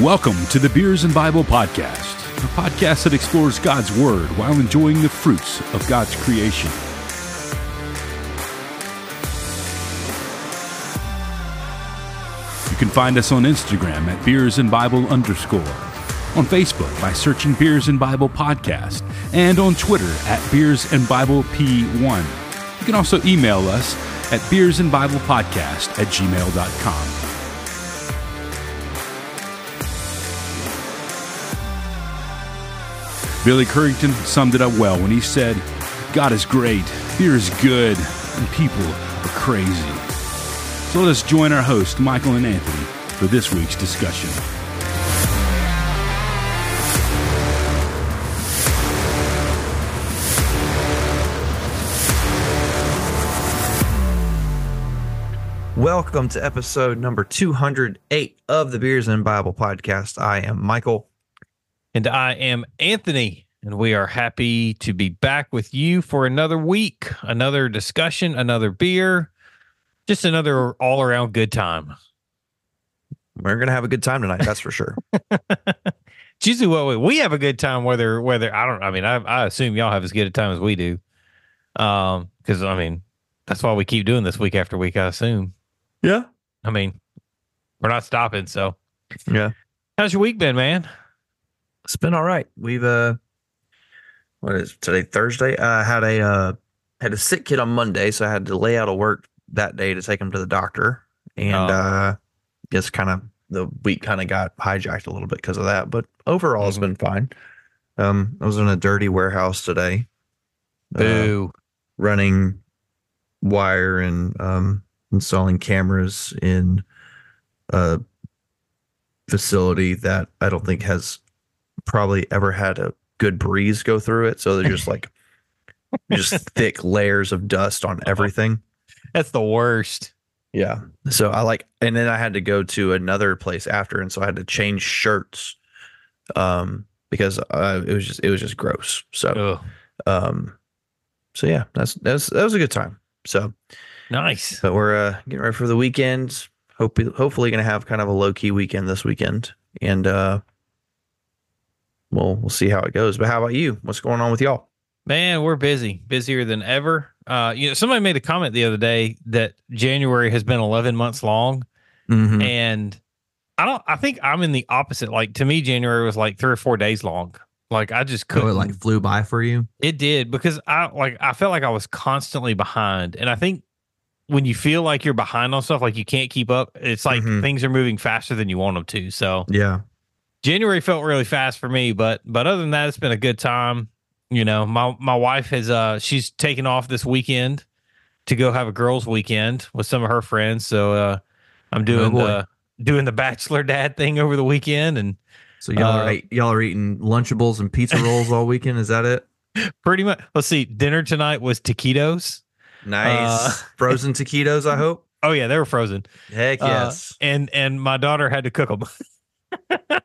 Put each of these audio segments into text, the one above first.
Welcome to the Beers and Bible Podcast, a podcast that explores God's Word while enjoying the fruits of God's creation. You can find us on Instagram at Beers and Bible underscore, on Facebook by searching Beers and Bible Podcast, and on Twitter at Beers and Bible P1. You can also email us at Beers and Bible Podcast at gmail.com. Billy Currington summed it up well when he said, God is great, beer is good, and people are crazy. So let us join our host, Michael and Anthony, for this week's discussion. Welcome to episode number 208 of the Beers and Bible podcast. I am Michael. And I am Anthony, and we are happy to be back with you for another week, another discussion, another beer, just another all around good time. We're going to have a good time tonight, that's for sure. it's usually what we, have a good time, whether, whether, I don't, I mean, I, I assume y'all have as good a time as we do. Um, cause I mean, that's why we keep doing this week after week, I assume. Yeah. I mean, we're not stopping. So, yeah. How's your week been, man? It's been all right. We've uh what is today Thursday? I had a uh had a sick kid on Monday, so I had to lay out of work that day to take him to the doctor. And Oh. uh guess kind of the week kind of got hijacked a little bit because of that, but overall it's Mhm. been fine. Um I was in a dirty warehouse today. uh, Boo. running wire and um installing cameras in a facility that I don't think has probably ever had a good breeze go through it. So they're just like just thick layers of dust on everything. That's the worst. Yeah. So I like, and then I had to go to another place after, and so I had to change shirts, um, because uh, it was just it was just gross. So, Ugh. um, so yeah, that's that's that was a good time. So, Nice. but we're uh, getting ready for the weekend. Hope hopefully gonna have kind of a low key weekend this weekend, and uh, we'll we'll see how it goes. But how about you? What's going on with y'all? Man, we're busy, busier than ever. Uh, you know, somebody made a comment the other day that January has been 11 months long, Mm-hmm. and I don't. I think I'm in the opposite. Like to me, January was like three or four days long. Like I just Oh, couldn't. it like flew by for you. It did because I like I felt like I was constantly behind, and I think when you feel like you're behind on stuff, like you can't keep up, it's like Mhm. things are moving faster than you want them to. So Yeah. January felt really fast for me, but but other than that, it's been a good time. You know, my my wife has uh she's taken off this weekend to go have a girls' weekend with some of her friends. So uh I'm doing boy. the doing the bachelor dad thing over the weekend and So y'all Uh, are y'all are eating Lunchables and pizza rolls all weekend. Is that it? pretty much let's see, dinner tonight was taquitos. Nice. Uh, Frozen taquitos, I hope. Oh yeah, they were frozen. Heck Uh, yes. and and my daughter had to cook them.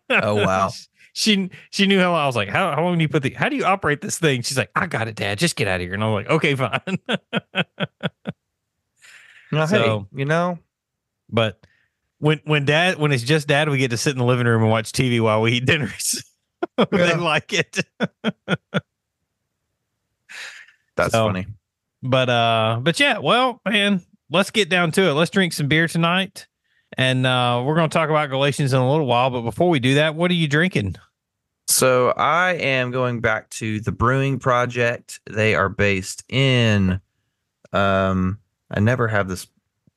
Oh, wow. She she knew how I was like, how how long do you put the how do you operate this thing? She's like, I got it, Dad. Just get out of here. And I'm like, okay, fine. Now, so- hey, you know, but when when dad when it's just dad, we get to sit in the living room and watch TV while we eat dinners. they like it. that's So- funny. But uh but yeah, well, man, let's get down to it. Let's drink some beer tonight. And uh we're gonna talk about Galatians in a little while. But before we do that, what are you drinking? So I am going back to the Brewing Projekt. They are based in um I never have this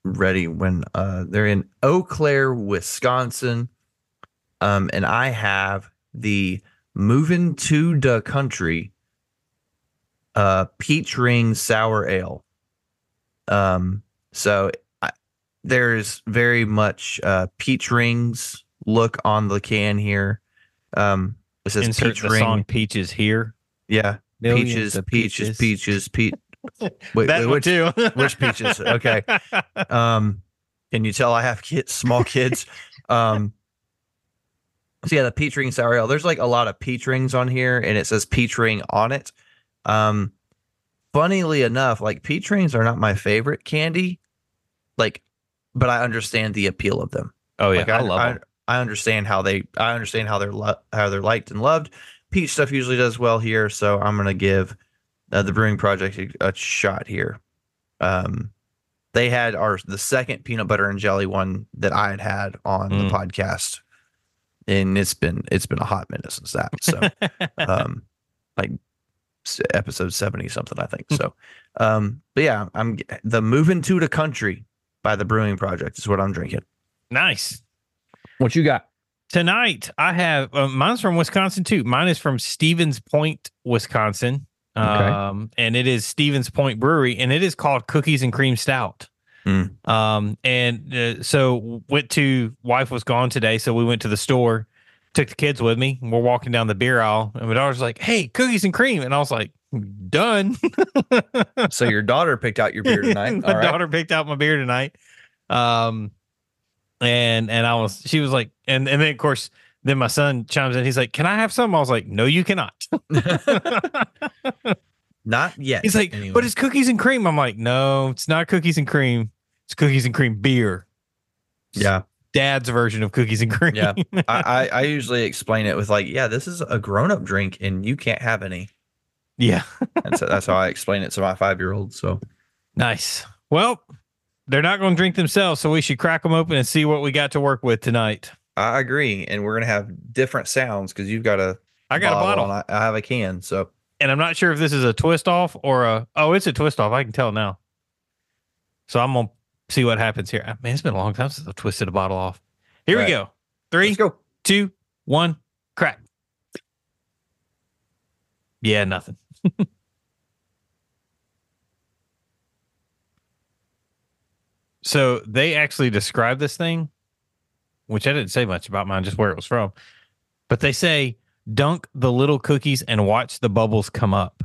ready when uh they're in Eau Claire, Wisconsin. Um and I have the Moving to the Country uh peach ring sour ale. Um so there's very much uh peach rings look on the can here. Um it says Insert peach the ring. song Peaches here. Yeah. Millions peaches, peaches, peaches, peach. Wait, that wait, which, too. which peaches? Okay. um, can you tell I have kids, small kids? um, so yeah, the peach ring sour ale. There's like a lot of peach rings on here, and it says peach ring on it. Um, funnily enough, like peach rings are not my favorite candy. Like, but I understand the appeal of them. oh yeah, Like, I, love I, them. I understand how they I understand how they're lo- how they're liked and loved. Peach stuff usually does well here, so I'm gonna give uh, the Brewing Projekt a, a shot here. Um, they had our the second peanut butter and jelly one that I had had on Mm. the podcast, and it's been it's been a hot minute since that. So, um, like episode seventy something, I think. So, um, but yeah, I'm the moving to the country by the Brewing Projekt is what I'm drinking. nice. What you got? Tonight, I have uh, mine's from Wisconsin too. Mine is from Stevens Point, Wisconsin. Okay. Um, and it is Stevens Point Brewery, and it is called Cookies and Cream Stout. Mm. Um, and uh, so went to wife was gone today, so we went to the store, took the kids with me. And we're walking down the beer aisle, and my daughter's like, "Hey, cookies and cream," and I was like, "Done." So your daughter picked out your beer tonight. my All right. daughter picked out my beer tonight. Um, and and I was she was like, and and then of course then my son chimes in. He's like, "Can I have some?" I was like, "No, you cannot." Not yet. He's like, anyway. "But it's cookies and cream." I'm like, "No, it's not cookies and cream. It's cookies and cream beer." yeah. Dad's version of cookies and cream. Yeah. I, I I usually explain it with like, yeah, this is a grown up drink and you can't have any. Yeah. So that's how I explain it to my five year old. So Nice. Well, they're not going to drink themselves, so we should crack them open and see what we got to work with tonight. I agree, and we're gonna have different sounds because you've got a I got a bottle. I, I have a can. So and I'm not sure if this is a twist off or a oh, it's a twist off. I can tell now. So I'm gonna see what happens here. Man, it's been a long time since I've twisted a bottle off. Here we Right. go. Three, go. two, one, crack. Yeah, nothing. so they actually describe this thing, which I didn't say much about mine, just where it was from. But they say dunk the little cookies and watch the bubbles come up.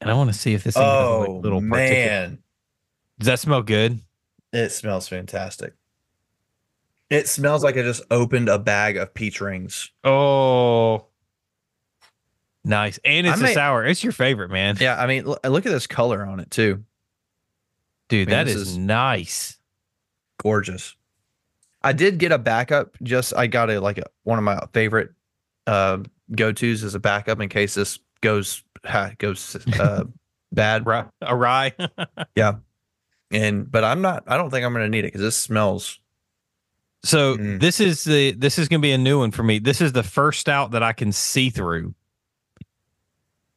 And I want to see if this thing has like oh, little particulate. man, Does that smell good? it smells fantastic. It smells like I just opened a bag of peach rings. Oh, nice. And it's I a may- sour. It's your favorite, man. Yeah, I mean, l- look at this color on it too. Dude, I mean, that is, is- nice. gorgeous. I did get a backup. Just I got a like a, one of my favorite uh, go tos as a backup in case this goes ha, goes uh, bad. Right. A rye. Yeah. And but I'm not. I don't think I'm gonna need it because this smells. So Mm. this is the this is gonna be a new one for me. This is the first stout that I can see through.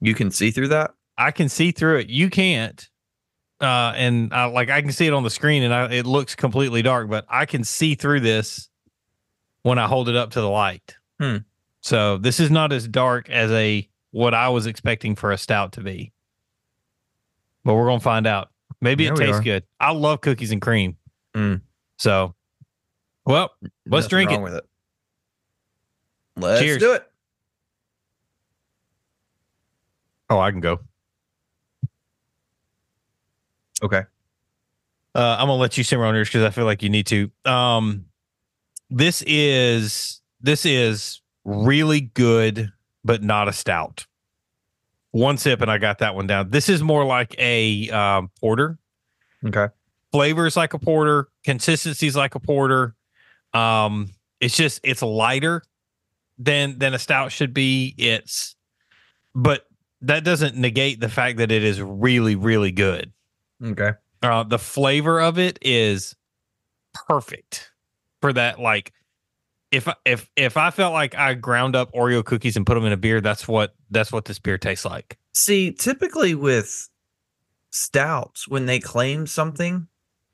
You can see through that. I can see through it. You can't. Uh, and I, like I can see it on the screen, and I, it looks completely dark, but I can see through this when I hold it up to the light. Hmm. So this is not as dark as a what I was expecting for a stout to be. But we're gonna find out. Maybe There it tastes good. I love cookies and cream. Mm. So, well, Let's Nothing drink it. with it. Let's Cheers. do it. oh, I can go. Okay. Uh, I'm gonna let you simmer on yours because I feel like you need to. Um, this is this is really good, but not a stout. One sip and I got that one down. This is more like a um, porter. Okay. Flavors like a porter, consistencies like a porter. Um, it's just it's lighter than than a stout should be. It's, but that doesn't negate the fact that it is really really good. Okay. Uh, the flavor of it is perfect for that. Like, if if if I felt like I ground up Oreo cookies and put them in a beer, that's what that's what this beer tastes like. See, typically with stouts, when they claim something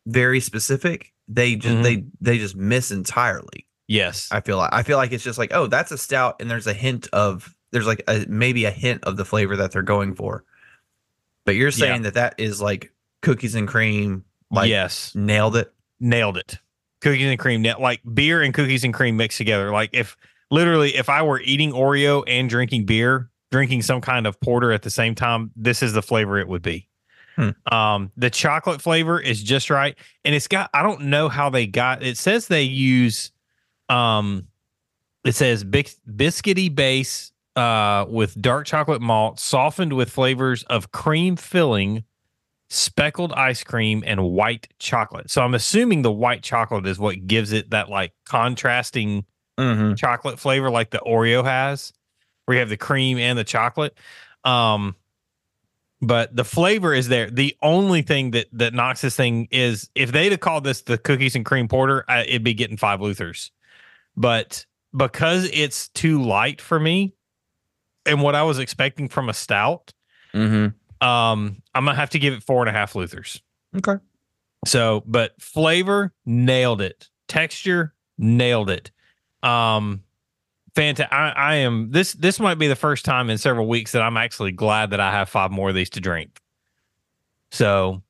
very specific, they just Mhm. they they just miss entirely. Yes, I feel like I feel like it's just like, oh, that's a stout, and there's a hint of there's like a, maybe a hint of the flavor that they're going for. But you're saying that that is like cookies and cream, like yes, nailed it. nailed it. Cookies and cream, like beer and cookies and cream mixed together. Like if literally if I were eating Oreo and drinking beer, drinking some kind of porter at the same time, this is the flavor it would be. Hmm. Um, the chocolate flavor is just right, and it's got. I don't know how they got. It says they use, um, it says bis- biscuity base, uh, with dark chocolate malt, softened with flavors of cream filling, speckled ice cream, and white chocolate. So I'm assuming the white chocolate is what gives it that like contrasting Mm-hmm. chocolate flavor like the Oreo has, where you have the cream and the chocolate. Um, but the flavor is there. The only thing that that knocks this thing is if they'd have called this the cookies and cream porter, I, it'd be getting five Luthers. But because it's too light for me, and what I was expecting from a stout, Mm-hmm. um, I'm gonna have to give it four and a half Luthers. Okay. So, but flavor nailed it. Texture nailed it. Um, fantastic. I, I am this. This might be the first time in several weeks that I'm actually glad that I have five more of these to drink. So,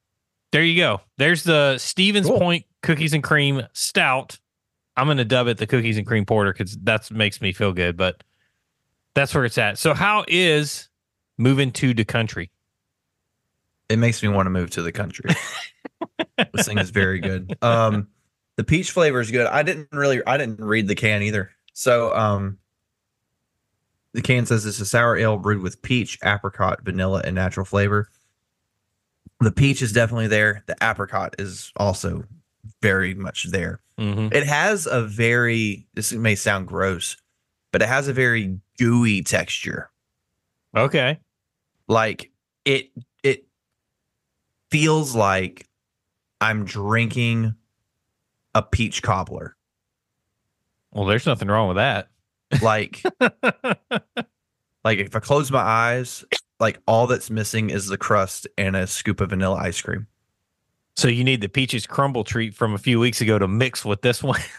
there you go. There's the Stevens Cool. Point cookies and cream stout. I'm gonna dub it the cookies and cream porter because that makes me feel good. But that's where it's at. So, how is moving to the country? It makes me want to move to the country. this thing is very good. Um, the peach flavor is good. I didn't really, I didn't read the can either. So, um, the can says it's a sour ale brewed with peach, apricot, vanilla, and natural flavor. The peach is definitely there. The apricot is also very much there. Mm-hmm. It has a very, this may sound gross, but it has a very gooey texture. Okay. like it it feels like i'm drinking a peach cobbler Well, there's nothing wrong with that. like like if i close my eyes like all that's missing is the crust and a scoop of vanilla ice cream So you need the peaches crumble treat from a few weeks ago to mix with this one.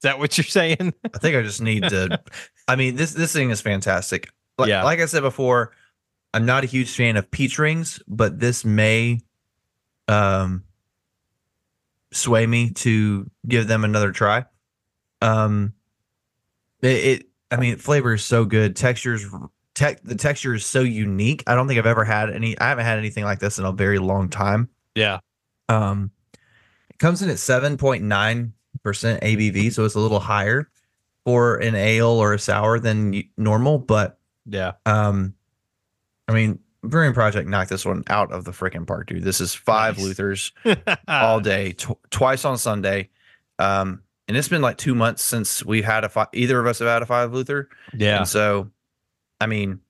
Is that what you're saying? i think i just need to i mean this this thing is fantastic like, Yeah. like i said before i'm not a huge fan of peach rings but this may um sway me to give them another try um it, it i mean flavor is so good textures tech the texture is so unique i don't think i've ever had any i haven't had anything like this in a very long time Yeah. um it comes in at 7.9% abv so it's a little higher for an ale or a sour than normal but Yeah. um i mean brewing projekt knocked this one out of the freaking park dude this is five Nice. luthers all day, tw- twice on Sunday. Um, and it's been like two months since we've had a fi- either of us have had a five Luther. yeah. And so, I mean,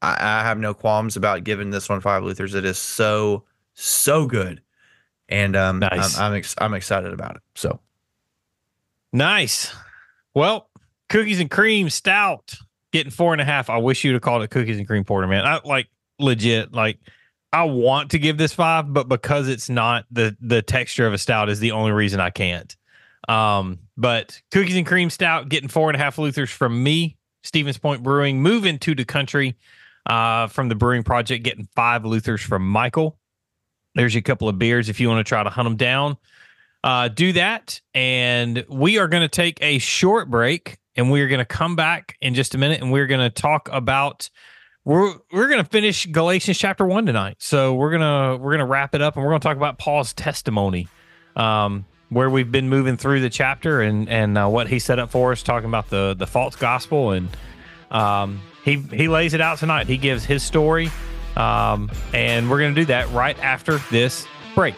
I, I have no qualms about giving this one five Luthers. It is so so good, and um, Nice. I'm I'm, ex- I'm excited about it. So Nice. Well, cookies and cream stout getting four and a half. I wish you'd have called it cookies and cream porter, man. I like legit, like I want to give this five, but because it's not the the texture of a stout is the only reason I can't. Um, but cookies and cream stout getting four and a half Luthers from me, Stevens Point Brewing, moving to the country uh, from the Brewing Projekt, getting five Luthers from Michael. There's a couple of beers if you want to try to hunt them down uh, do that. And we are going to take a short break and we're going to come back in just a minute and we're going to talk about we're we're going to finish Galatians chapter 1 tonight. So we're going to we're going to wrap it up and we're going to talk about Paul's testimony. Um where we've been moving through the chapter and and uh, what he set up for us talking about the the false gospel and um he he lays it out tonight. He gives his story um and we're going to do that right after this break.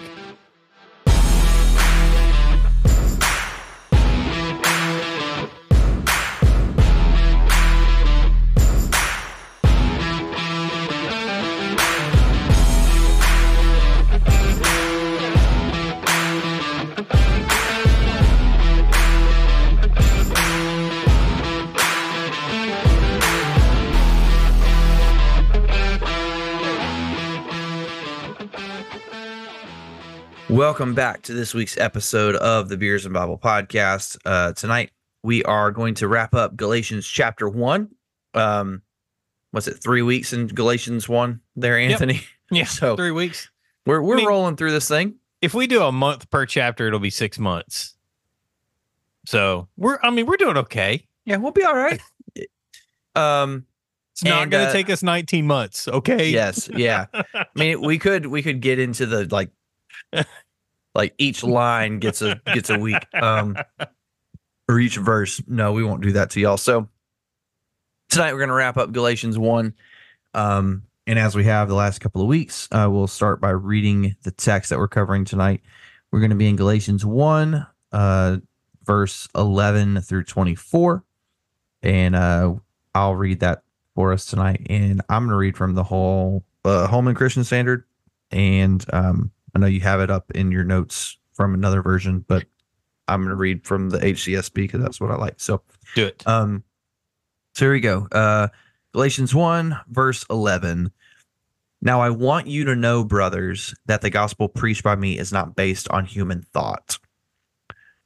Welcome back to this week's episode of the Beers and Bible podcast. Uh, tonight we are going to wrap up Galatians chapter one. Um, what's it? Three weeks in Galatians one. There, Anthony. Yeah, So- three weeks. We're we're I mean- rolling through this thing. If we do a month per chapter, it'll be six months. So we're, I mean, we're doing okay. Yeah, we'll be all right. um, It's not going to uh, take us 19 months. Okay. yes, yeah. I mean, we could we could get into the like, like each line gets a gets a week. Um, or each verse. No, we won't do that to y'all. So tonight we're gonna wrap up Galatians one. Um, and as we have the last couple of weeks, uh, we'll start by reading the text that we're covering tonight. We're going to be in Galatians 1, uh, verse 11 through 24. And uh, I'll read that for us tonight. And I'm going to read from the whole uh, Holman Christian Standard. And um, I know you have it up in your notes from another version, but I'm going to read from the HCSB because that's what I like. So Do it. um, so here we go. Uh, Galatians 1, verse 11. Now I want you to know, brothers, that the gospel preached by me is not based on human thought.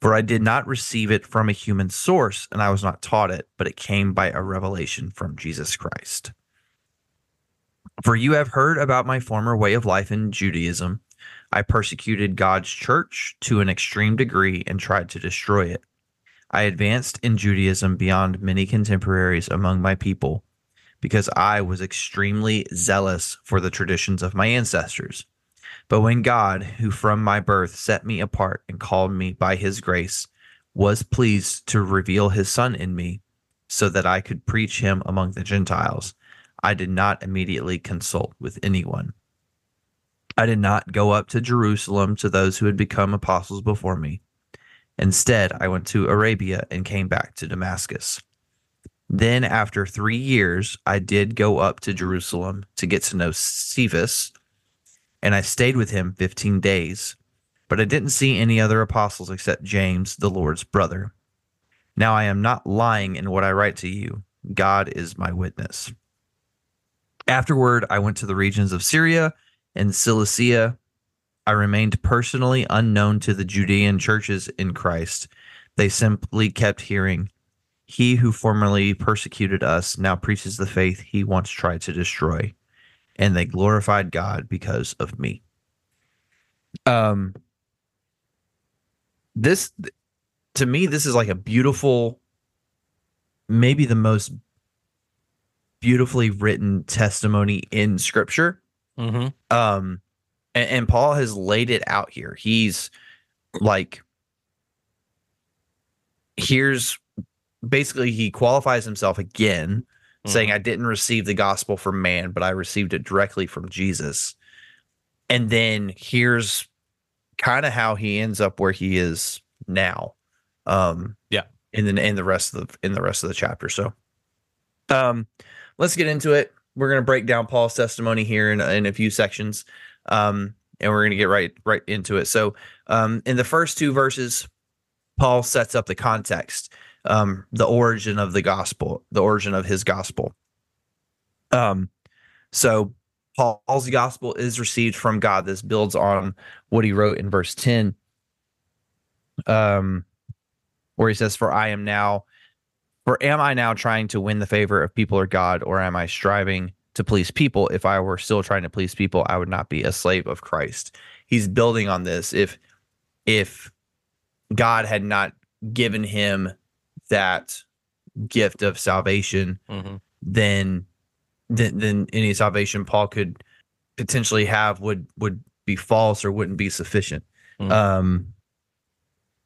For I did not receive it from a human source, and I was not taught it, but it came by a revelation from Jesus Christ. For you have heard about my former way of life in Judaism. I persecuted God's church to an extreme degree and tried to destroy it. I advanced in Judaism beyond many contemporaries among my people because I was extremely zealous for the traditions of my ancestors. But when God, who from my birth set me apart and called me by his grace, was pleased to reveal his Son in me so that I could preach him among the Gentiles, I did not immediately consult with anyone. I did not go up to Jerusalem to those who had become apostles before me. Instead, I went to Arabia and came back to Damascus. Then, after three years, I did go up to Jerusalem to get to know Cephas, and I stayed with him 15 days. But I didn't see any other apostles except James, the Lord's brother. Now I am not lying in what I write to you. God is my witness. Afterward, I went to the regions of Syria and Cilicia. I remained personally unknown to the Judean churches in Christ. They simply kept hearing, He who formerly persecuted us now preaches the faith he once tried to destroy. And they glorified God because of me. Um, this, to me, this is like a beautiful, maybe the most beautifully written testimony in scripture Mm-hmm. um and, and paul has laid it out here. He's like here's basically he qualifies himself again saying i didn't receive the gospel from man but i received it directly from jesus. And then here's kind of how he ends up where he is now um Yeah. in the in the rest of the in the rest of the chapter. So um let's get into it we're going to break down Paul's testimony here in, in a few sections, um, and we're going to get right right into it. So, um, in the first two verses, Paul sets up the context, um, the origin of the gospel, the origin of his gospel. Um, so Paul's gospel is received from God. This builds on what he wrote in verse ten, um, where he says, "For I am now." For am I now trying to win the favor of people or God, or am I striving to please people? If I were still trying to please people, I would not be a slave of Christ. He's building on this. If if God had not given him that gift of salvation, Mm-hmm. then then then any salvation Paul could potentially have would would be false or wouldn't be sufficient. Mhm. Um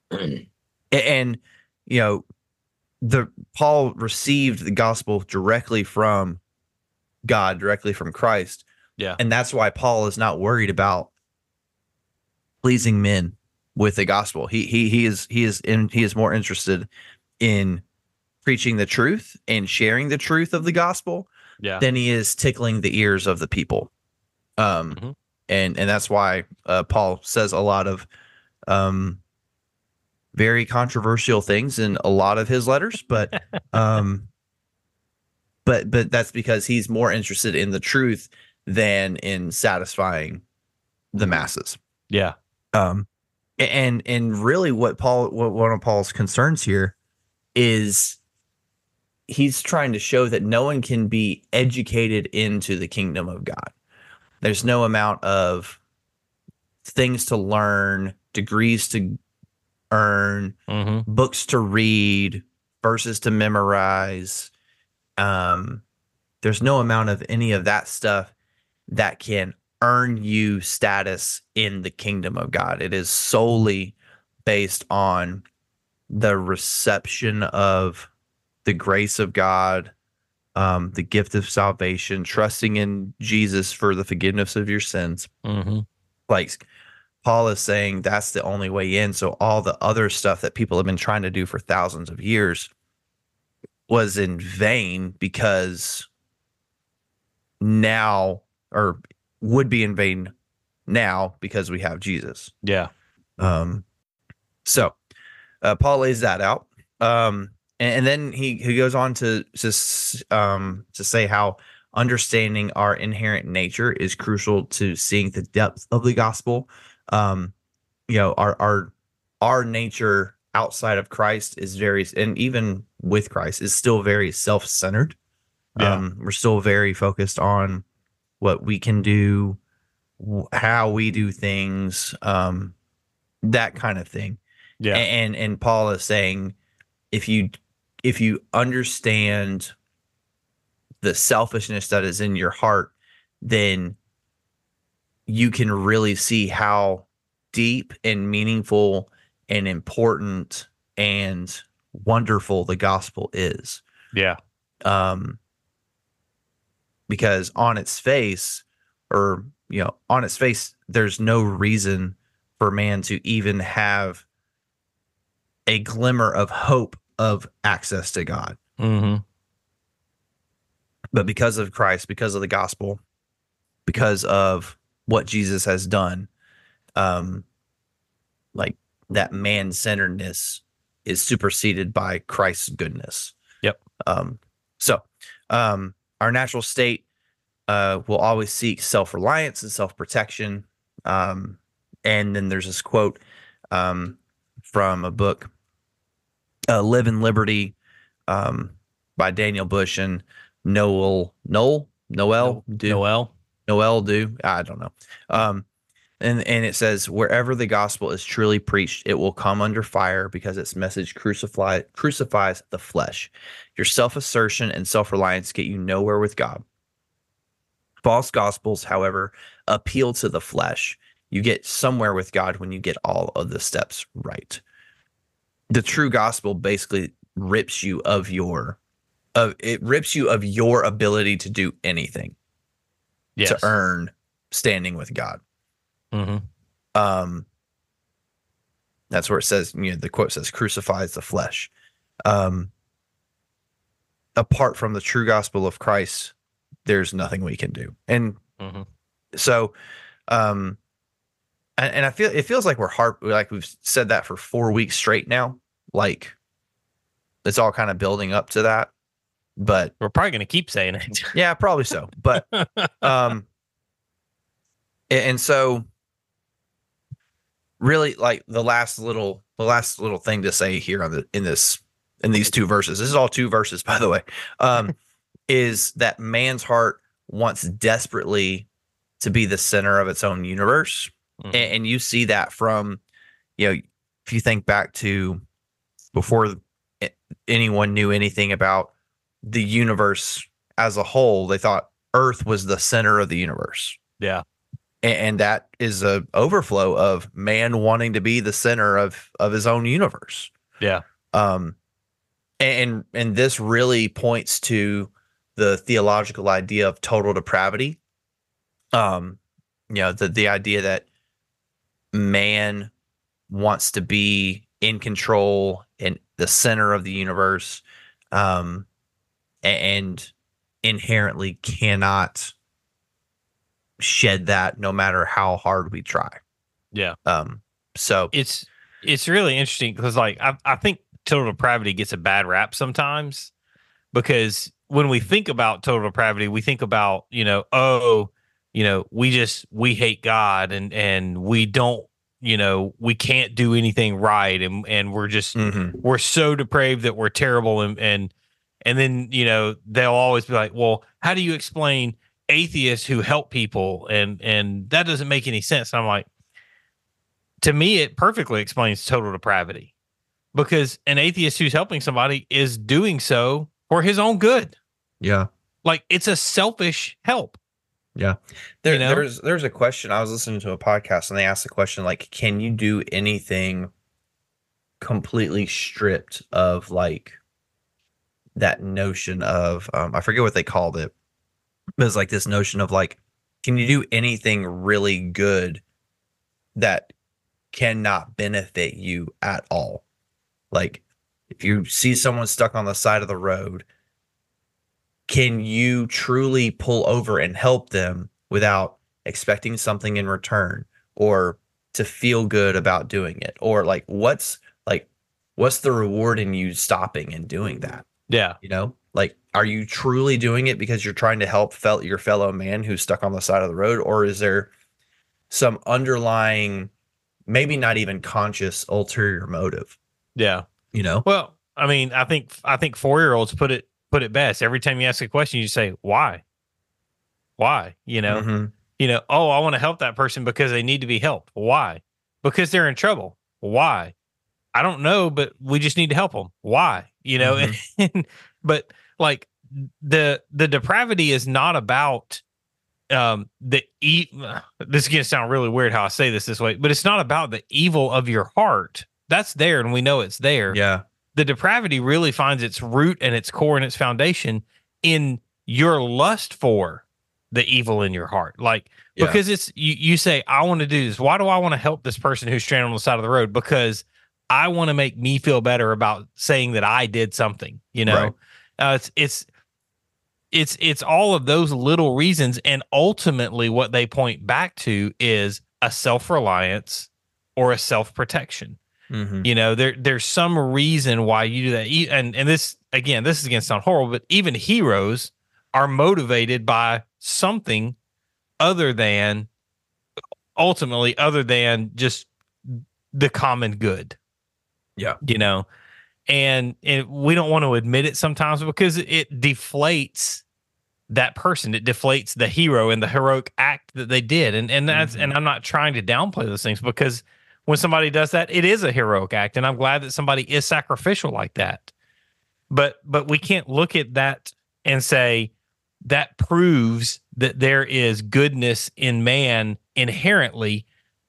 and you know the Paul received the gospel directly from God, directly from Christ. Yeah. And that's why Paul is not worried about pleasing men with the gospel. He he he is he is in he is more interested in preaching the truth and sharing the truth of the gospel Yeah. than he is tickling the ears of the people. Um, Mhm. and and that's why uh, Paul says a lot of um, very controversial things in a lot of his letters, but um, but but that's because he's more interested in the truth than in satisfying the masses. yeah. Um, and and really, what Paul, what one of Paul's concerns here is he's trying to show that no one can be educated into the kingdom of God. There's no amount of things to learn, degrees to earn, Mm-hmm. books to read, verses to memorize. Um, there's no amount of any of that stuff that can earn you status in the kingdom of God. It is solely based on the reception of the grace of God um, the gift of salvation, trusting in Jesus for the forgiveness of your sins. Mm-hmm. Like Paul is saying, that's the only way in. So all the other stuff that people have been trying to do for thousands of years was in vain because now, or would be in vain now because we have Jesus. Yeah. Um, so uh, Paul lays that out. Um, and, and then he, he goes on to just um, to say how understanding our inherent nature is crucial to seeing the depth of the gospel. Um, you know, our our our nature outside of Christ is very, and even with Christ is still very self centered. Yeah. Um, we're still very focused on what we can do, how we do things, um, that kind of thing. Yeah. And and Paul is saying if you if you understand the selfishness that is in your heart, then you can really see how deep and meaningful and important and wonderful the gospel is. yeah. Um because on its face or you know, on its face there's no reason for man to even have a glimmer of hope of access to God. Mm-hmm. But because of Christ, because of the gospel, because of what Jesus has done, um, like that man centeredness is superseded by Christ's goodness. Yep. Um, so, um, our natural state uh, will always seek self reliance and self protection. Um, and then there's this quote um, from a book, uh, Live in Liberty um, by Daniel Bush and Noel, Noel, Noel, Noel. Noel Due. I don't know. Um, and and it says wherever the gospel is truly preached, it will come under fire because its message crucify crucifies the flesh. Your self assertion and self reliance get you nowhere with God. False gospels, however, appeal to the flesh. You get somewhere with God when you get all of the steps right. The true gospel basically rips you of your of it rips you of your ability to do anything Yes. to earn standing with God. Mm-hmm. Um, that's where it says, you know, the quote says, crucifies the flesh. Um, apart from the true gospel of Christ, there's nothing we can do. And Mm-hmm. so, um, and, and I feel it feels like we're hard, like we've said that for four weeks straight now. Like it's all kind of building up to that. But We're probably going to keep saying it. yeah, probably so. But um and so really like the last little the last little thing to say here on the in this in these two verses. This is all two verses by the way. Um is that man's heart wants desperately to be the center of its own universe. Mhm. And, and you see that from you know if you think back to before anyone knew anything about the universe as a whole, they thought Earth was the center of the universe. Yeah. A- And, that is a overflow of man wanting to be the center of of his own universe. Yeah. Um and and this really points to the theological idea of total depravity. Um you know, the the idea that man wants to be in control and the center of the universe um and inherently cannot shed that no matter how hard we try Yeah. um so It's it's really interesting because like I, I think total depravity gets a bad rap sometimes because when we think about total depravity, we think about, you know, oh, you know, we just we hate God and and we don't, you know, we can't do anything right and and we're just mhm. we're so depraved that we're terrible and and and then you know they'll always be like well how do you explain atheists who help people and and that doesn't make any sense and i'm like to me it perfectly explains total depravity because an atheist who's helping somebody is doing so for his own good Yeah. like it's a selfish help Yeah. There, You know? there's there's a question. I was listening to a podcast and they asked the question like, can you do anything completely stripped of like that notion of um, I forget what they called it. But it's like this notion of like, can you do anything really good that cannot benefit you at all? Like, if you see someone stuck on the side of the road, can you truly pull over and help them without expecting something in return or to feel good about doing it? Or like, what's like, what's the reward in you stopping and doing that? Yeah. You know, like, are you truly doing it because you're trying to help fel- your fellow man who's stuck on the side of the road? Or is there some underlying, maybe not even conscious ulterior motive? Yeah. You know? Well, I mean, I think I think four year olds put it put it best. Every time you ask a question, you say, Why? Why? You know, Mhm. you know, oh, I want to help that person because they need to be helped. Why? Because they're in trouble. Why? I don't know, but we just need to help them. Why? You know, and, but like the the depravity is not about um the e this is gonna sound really weird how I say this this way, but it's not about the evil of your heart. That's there and we know it's there Yeah. the depravity really finds its root and its core and its foundation in your lust for the evil in your heart. Like Yeah. because it's you you say, I want to do this. Why do I want to help this person who's stranded on the side of the road? Because I want to make me feel better about saying that I did something, you know. Right. Uh, it's it's it's it's all of those little reasons and ultimately what they point back to is a self-reliance or a self-protection Mhm. you know there there's some reason why you do that and and this again this is going to sound horrible but even heroes are motivated by something other than ultimately other than just the common good Yeah. you know? And, and we don't want to admit it sometimes because it deflates that person. It deflates the hero and the heroic act that they did. And and that's Mhm. and i'm not trying to downplay those things because when somebody does that it is a heroic act. And i'm glad that somebody is sacrificial like that. But but we can't look at that and say that proves that there is goodness in man inherently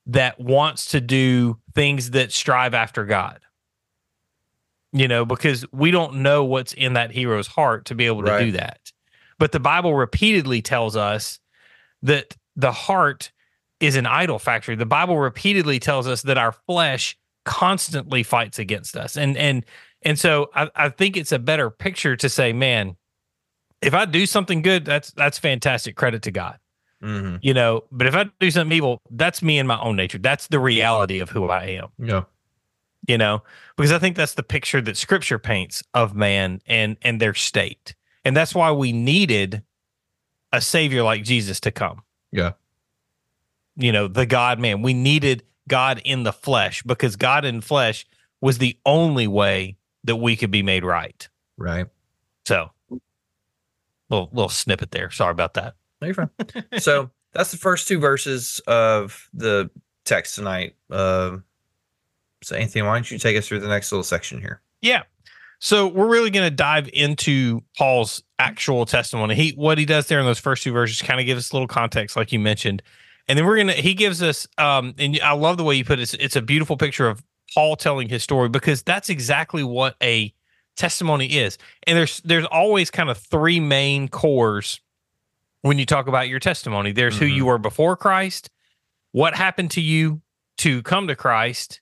that wants to do things that strive after god you know because we don't know what's in that hero's heart to be able to Right. do that but the bible repeatedly tells us that the heart is an idol factory. The Bible repeatedly tells us that our flesh constantly fights against us. And and and so I, I think it's a better picture to say, man, if I do something good, that's that's fantastic. Credit to God. Mhm. You know, but if I do something evil, that's me in my own nature. That's the reality of who I am Yeah. You know because i think that's the picture that scripture paints of man and and their state and that's why we needed a savior like jesus to come Yeah. you know the god man we needed god in the flesh because god in flesh was the only way that we could be made right Right. so little little snippet there sorry about that No, you're fine. so that's the first two verses of the text tonight. Um, so, Anthony, why don't you take us through the next little section here? Yeah. So we're really going to dive into Paul's actual testimony. He what he does there in those first two verses kind of gives us a little context, like you mentioned, and then we're gonna he gives us um and I love the way you put it. It's, it's a beautiful picture of Paul telling his story because that's exactly what a testimony is. And there's there's always kind of three main cores when you talk about your testimony. There's who Mhm. you were before Christ, what happened to you to come to Christ,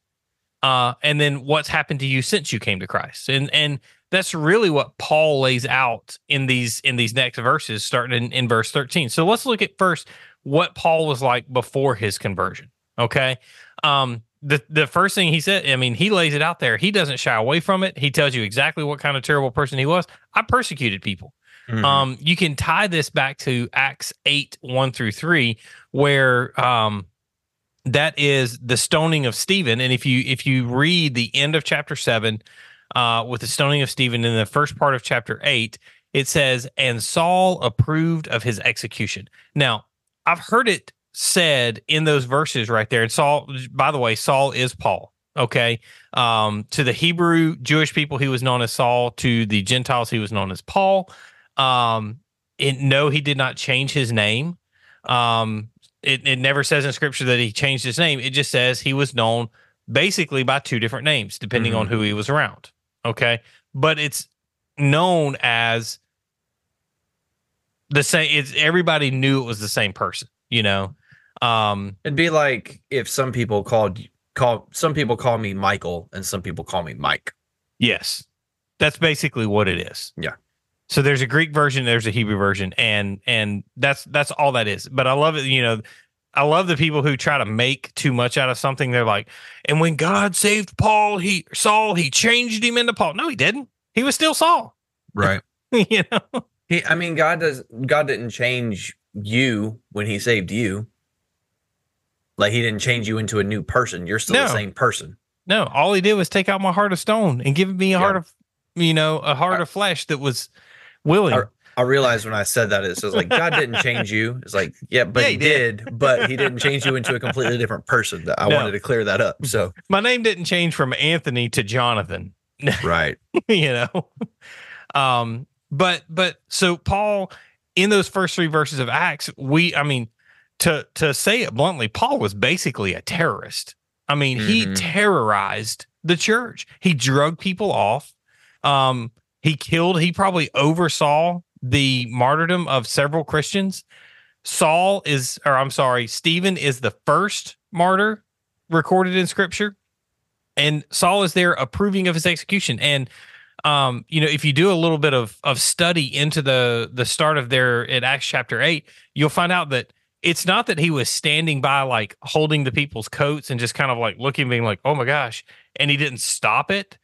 uh, and then what's happened to you since you came to Christ. And and that's really what Paul lays out in these in these next verses, starting in, in verse 13. So let's look at first what Paul was like before his conversion. Okay. Um, the the first thing he said, I mean, he lays it out there. He doesn't shy away from it. He tells you exactly what kind of terrible person he was. I persecuted people. Mhm. Um, you can tie this back to Acts 8, 1 through 3, where um that is the stoning of Stephen. And if you if you read the end of chapter seven, uh, with the stoning of Stephen in the first part of chapter eight, it says, and Saul approved of his execution. Now, I've heard it said in those verses right there. And Saul, by the way, Saul is Paul. Okay. Um, to the Hebrew Jewish people, he was known as Saul. To the Gentiles, he was known as Paul. Um, no, he did not change his name. Um, it, it never says in scripture that he changed his name. It just says he was known basically by two different names, depending on who he was around. Okay. But it's known as the same. It's everybody knew it was the same person. You know, um, It'd be like if some people called call some people call me Michael and some people call me Mike. Yes. That's basically what it is. Yeah. So there's a Greek version, there's a Hebrew version, and and that's that's all that is. But I love it, you know, I love the people who try to make too much out of something. They're like, and when God saved Paul, he Saul, he changed him into Paul. No, he didn't. He was still Saul. Right. you know? He I mean God does God didn't change you when he saved you. Like he didn't change you into a new person. You're still the same person. No, all he did was take out my heart of stone and give me a Yeah. heart of you know, a heart of flesh that was willing. Or- I realized when I said that it's just like God didn't change you. It's like, yeah, but Yeah, he he did, did. but he didn't change you into a completely different person. I No. wanted to clear that up. So my name didn't change from Anthony to Jonathan. right. you know um but but so paul in those first three verses of acts we i mean to to say it bluntly paul was basically a terrorist i mean he Mhm. terrorized the church he drug people off um he killed he probably oversaw the martyrdom of several christians saul is or i'm sorry stephen is the first martyr recorded in scripture and Saul is there approving of his execution. And um, you know, if you do a little bit of of study into the the start of their at Acts chapter eight, you'll find out that it's not that he was standing by like holding the people's coats and just kind of like looking, being like, "Oh my gosh," and he didn't stop it.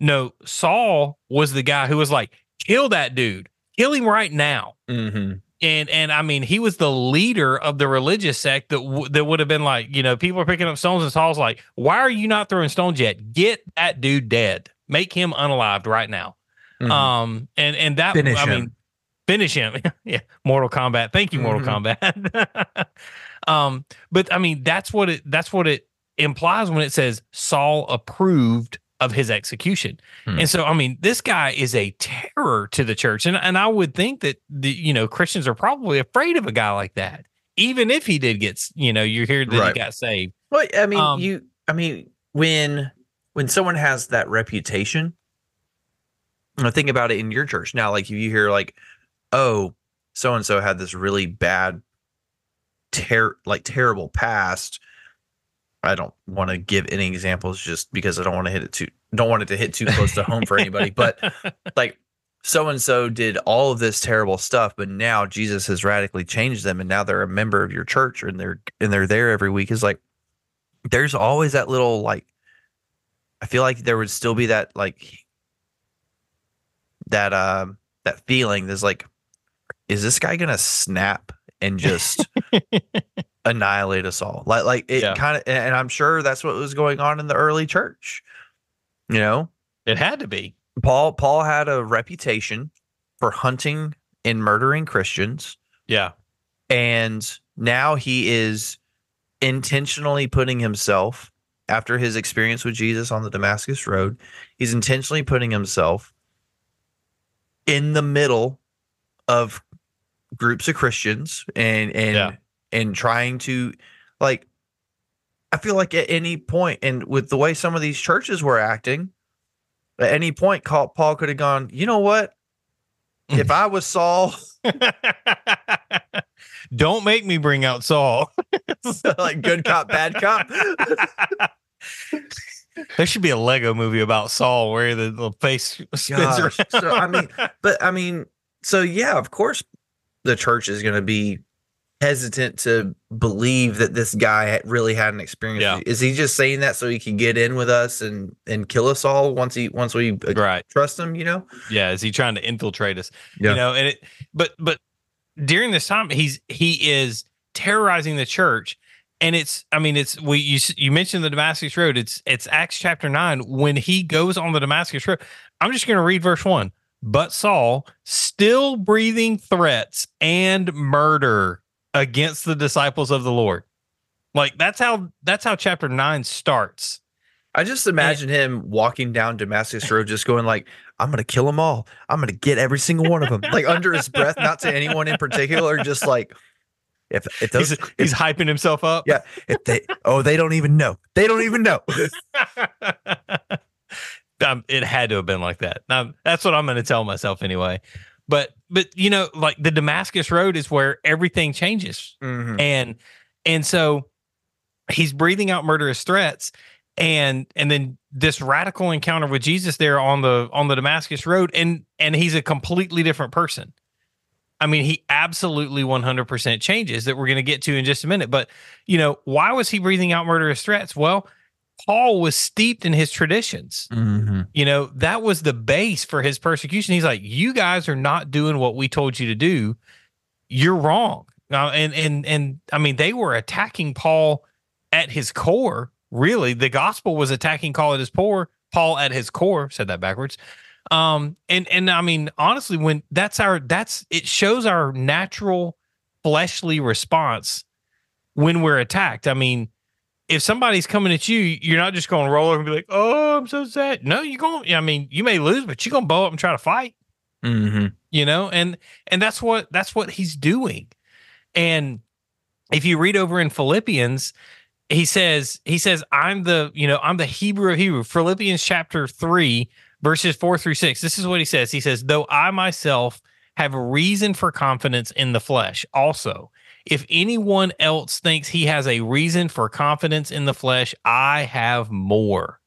No, Saul was the guy who was like, "Kill that dude, kill him right now." Mm-hmm. and and I mean he was the leader of the religious sect that w- that would have been like you know people are picking up stones and Saul's like why are you not throwing stones yet get that dude dead make him unalived right now Mm-hmm. um and and that Finish I him. mean finish him yeah Mortal Kombat thank you Mortal Kombat um but I mean that's what it that's what it implies when it says Saul approved of his execution Hmm. and so, I mean, this guy is a terror to the church, and and I would think that the you know Christians are probably afraid of a guy like that, even if he did get you know you hear that Right. he got saved. Well, I mean, Um, you. I mean, when when someone has that reputation, know, think about it in your church now. Like if you hear like, oh, so and so had this really bad, ter like terrible past. I don't want to give any examples just because I don't want to hit it too. Don't want it to hit too close to home for anybody. But like so and so did all of this terrible stuff, but now Jesus has radically changed them, and now they're a member of your church, and they're and they're there every week. Is like there's always that little like I feel like there would still be that like that um that feeling. There's like, is this guy gonna snap and just annihilate us all? Like like it Yeah. kind of, and I'm sure that's what was going on in the early church. You know, it had to be. Paul Paul had a reputation for hunting and murdering Christians Yeah, and now he is intentionally putting himself after his experience with Jesus on the Damascus road he's intentionally putting himself in the middle of groups of Christians and and Yeah. And trying to like I feel like at any point and with the way some of these churches were acting at any point Paul could have gone you know what if I was Saul don't make me bring out Saul. like good cop bad cop there should be a Lego movie about Saul where the, the face spins Gosh. around. So, I mean, but I mean, so yeah, of course, the church is going to be hesitant to believe that this guy really had an experience. Yeah. Is he just saying that so he can get in with us and and kill us all once he once we uh, right. trust him? You know? Yeah, is he trying to infiltrate us? Yeah. You know, and it but but during this time he's he is terrorizing the church and it's I mean it's we you you mentioned the Damascus road it's it's Acts chapter 9 when he goes on the Damascus road. I'm just going to read verse 1. But Saul still breathing threats and murder against the disciples of the Lord. Like that's how that's how chapter 9 starts. I just imagine him walking down Damascus Road, just going like, "I'm gonna kill them all. I'm gonna get every single one of them." Like under his breath, not to anyone in particular, just like if if those He's, he's hyping himself up. Yeah. if they oh they don't even know they don't even know um, it had to have been like that. Now, that's what I'm going to tell myself anyway. But but you know, like the Damascus Road is where everything changes, Mhm. and and so he's breathing out murderous threats, and and then this radical encounter with Jesus there on the on the Damascus Road, and and he's a completely different person. I mean, he absolutely 100% changes that we're going to get to in just a minute. But, you know, why was he breathing out murderous threats? Well, Paul was steeped in his traditions. Mm-hmm. You know, that was the base for his persecution. He's like, you guys are not doing what we told you to do. You're wrong. Now, and and and I mean, they were attacking Paul at his core. Really, the gospel was attacking Paul at his core. Paul at his core said that backwards. Um, and and I mean, honestly, when that's our that's it shows our natural fleshly response when we're attacked. I mean, if somebody's coming at you, you're not just going to roll over and be like, "Oh, I'm so sad." No, you're going. I mean, you may lose, but you're going to bow up and try to fight. Mm-hmm. You know, and and that's what that's what he's doing. And if you read over in Philippians, he says he says, "I'm the you know I'm the Hebrew of Hebrew." Philippians chapter three, verses four through six. This is what he says. He says, "Though I myself have a reason for confidence in the flesh, also." If anyone else thinks he has a reason for confidence in the flesh, I have more.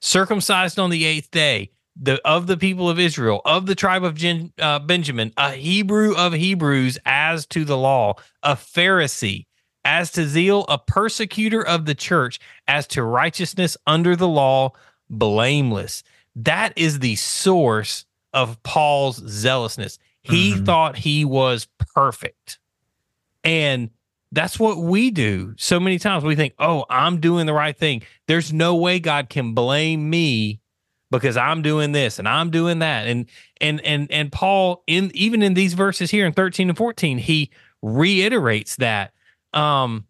Circumcised on the eighth day, the of the people of Israel, of the tribe of Jen, uh, Benjamin, a Hebrew of Hebrews, as to the law, a Pharisee, as to zeal, a persecutor of the church, as to righteousness under the law, blameless. That is the source of Paul's zealousness. He Mhm. thought he was perfect. And that's what we do so many times. We think, oh, I'm doing the right thing. There's no way God can blame me because I'm doing this and I'm doing that. And and and and Paul in even in these verses here in 13 and 14, he reiterates that. Um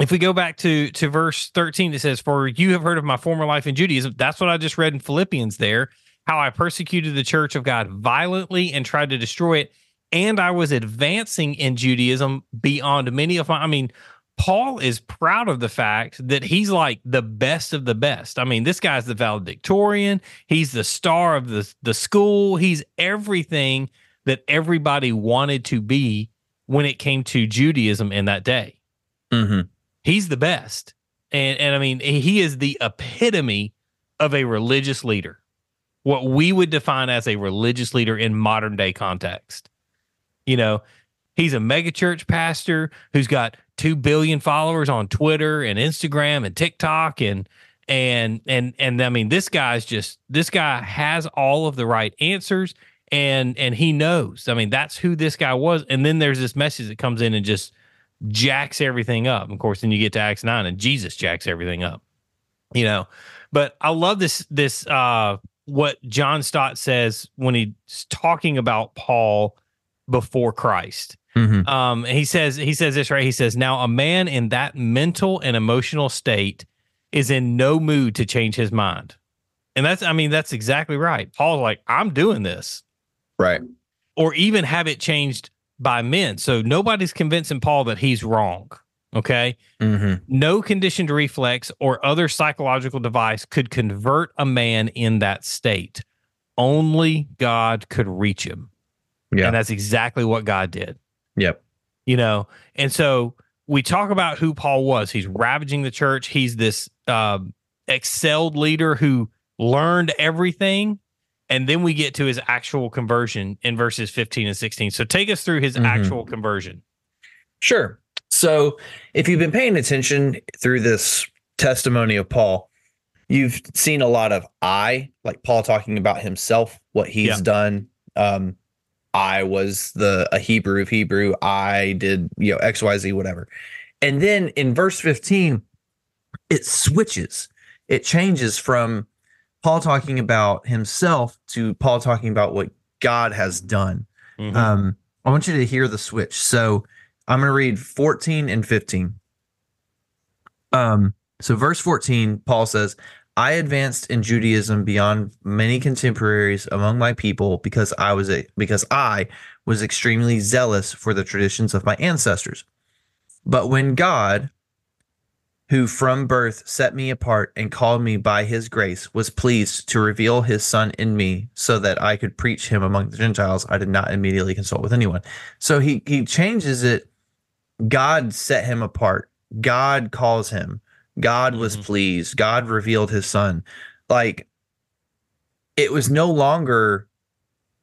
if we go back to to verse 13, it says, For you have heard of my former life in Judaism. That's what I just read in Philippians there, how I persecuted the church of God violently and tried to destroy it. And I was advancing in Judaism beyond many of my, I mean, Paul is proud of the fact that he's like the best of the best. I mean, this guy's the valedictorian. He's the star of the, the school. He's everything that everybody wanted to be when it came to Judaism in that day. Mm-hmm. He's the best. And and I mean, he is the epitome of a religious leader. What we would define as a religious leader in modern day context. You know, he's a megachurch pastor who's got 2 billion followers on Twitter and Instagram and TikTok and and and and I mean this guy's just this guy has all of the right answers and and he knows. I mean that's who this guy was and then there's this message that comes in and just jacks everything up. Of course, then you get to Acts 9 and Jesus jacks everything up. You know, but I love this this uh what John Stott says when he's talking about Paul before Christ. Mm-hmm. Um, he says he says this right. He says, "Now a man in that mental and emotional state is in no mood to change his mind." And that's, I mean, that's exactly right. Paul's like, "I'm doing this," Right. or even have it changed by men. So nobody's convincing Paul that he's wrong. Okay, Mm-hmm. no conditioned reflex or other psychological device could convert a man in that state. Only God could reach him. Yeah. And that's exactly what God did Yep. you know and so we talk about who paul was he's ravaging the church he's this um, excelled leader who learned everything and then we get to his actual conversion in verses 15 and 16 so take us through his Mhm. actual conversion Sure. So, if you've been paying attention through this testimony of Paul, you've seen a lot of I, like Paul talking about himself, what he's Yeah. done. Um, I was the a Hebrew of Hebrew. I did you know X Y Z whatever, and then in verse fifteen, it switches. It changes from Paul talking about himself to Paul talking about what God has done. Mhm. Um, I want you to hear the switch. So I'm going to read 14 and 15. Um, so verse 14, Paul says, I advanced in Judaism beyond many contemporaries among my people because I was a because I was extremely zealous for the traditions of my ancestors. But when God, who from birth set me apart and called me by his grace, was pleased to reveal his son in me so that I could preach him among the Gentiles. I did not immediately consult with anyone. So he he changes it. God set him apart. God calls him. God was Mhm. pleased. God revealed his son. Like it was no longer